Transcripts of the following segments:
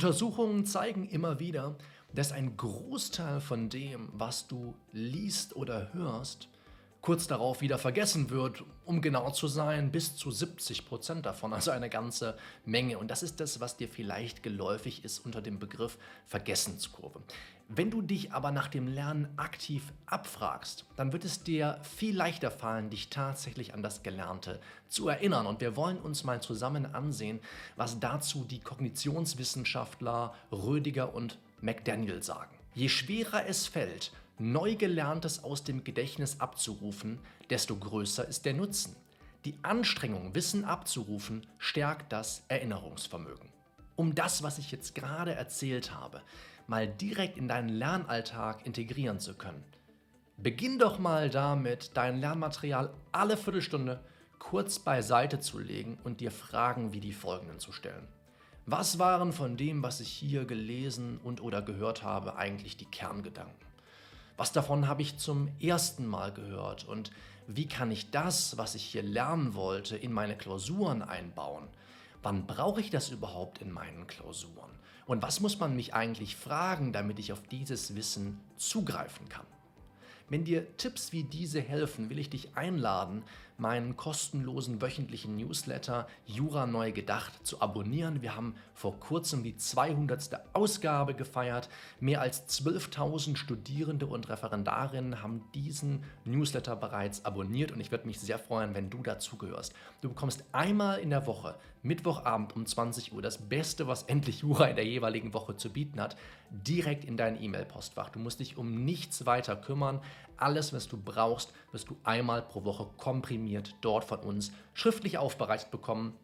Untersuchungen zeigen immer wieder, dass ein Großteil von dem, was du liest oder hörst, kurz darauf wieder vergessen wird, um genau zu sein, bis zu 70 Prozent davon, also eine ganze Menge. Und das ist das, was dir vielleicht geläufig ist unter dem Begriff Vergessenskurve. Wenn du dich aber nach dem Lernen aktiv abfragst, dann wird es dir viel leichter fallen, dich tatsächlich an das Gelernte zu erinnern. Und wir wollen uns mal zusammen ansehen, was dazu die Kognitionswissenschaftler Rödiger und McDaniel sagen. Je schwerer es fällt, Neugelerntes aus dem Gedächtnis abzurufen, desto größer ist der Nutzen. Die Anstrengung, Wissen abzurufen, stärkt das Erinnerungsvermögen. Um das, was ich jetzt gerade erzählt habe, mal direkt in deinen Lernalltag integrieren zu können, beginn doch mal damit, dein Lernmaterial alle Viertelstunde kurz beiseite zu legen und dir Fragen wie die folgenden zu stellen. Was waren von dem, was ich hier gelesen und oder gehört habe, eigentlich die Kerngedanken? Was davon habe ich zum ersten Mal gehört und wie kann ich das, was ich hier lernen wollte, in meine Klausuren einbauen? Wann brauche ich das überhaupt in meinen Klausuren? Und was muss man mich eigentlich fragen, damit ich auf dieses Wissen zugreifen kann? Wenn dir Tipps wie diese helfen, will ich dich einladen, meinen kostenlosen wöchentlichen Newsletter Jura neu gedacht zu abonnieren. Wir haben vor kurzem die 200. Ausgabe gefeiert. Mehr als 12.000 Studierende und Referendarinnen haben diesen Newsletter bereits abonniert und ich würde mich sehr freuen, wenn du dazugehörst. Du bekommst einmal in der Woche, Mittwochabend um 20 Uhr, das Beste, was endlich Jura in der jeweiligen Woche zu bieten hat, direkt in dein E-Mail-Postfach. Du musst dich um nichts weiter kümmern. Alles, was du brauchst, wirst du einmal pro Woche komprimiert dort von uns schriftlich aufbereitet bekommen.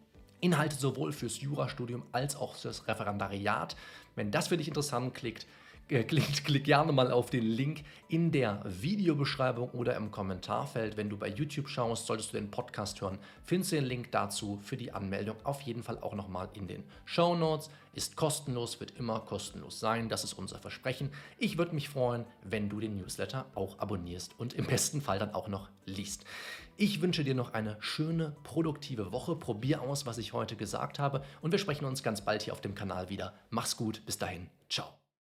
Inhalte sowohl fürs Jurastudium als auch fürs Referendariat. Wenn das für dich interessant klingt, äh, klick, klick gerne mal auf den Link in der Videobeschreibung oder im Kommentarfeld. Wenn du bei YouTube schaust, solltest du den Podcast hören, findest du den Link dazu für die Anmeldung auf jeden Fall auch nochmal in den Show Notes. Ist kostenlos, wird immer kostenlos sein. Das ist unser Versprechen. Ich würde mich freuen, wenn du den Newsletter auch abonnierst und im besten Fall dann auch noch liest. Ich wünsche dir noch eine schöne, produktive Woche. Probier aus, was ich heute gesagt habe und wir sprechen uns ganz bald hier auf dem Kanal wieder. Mach's gut, bis dahin. Ciao.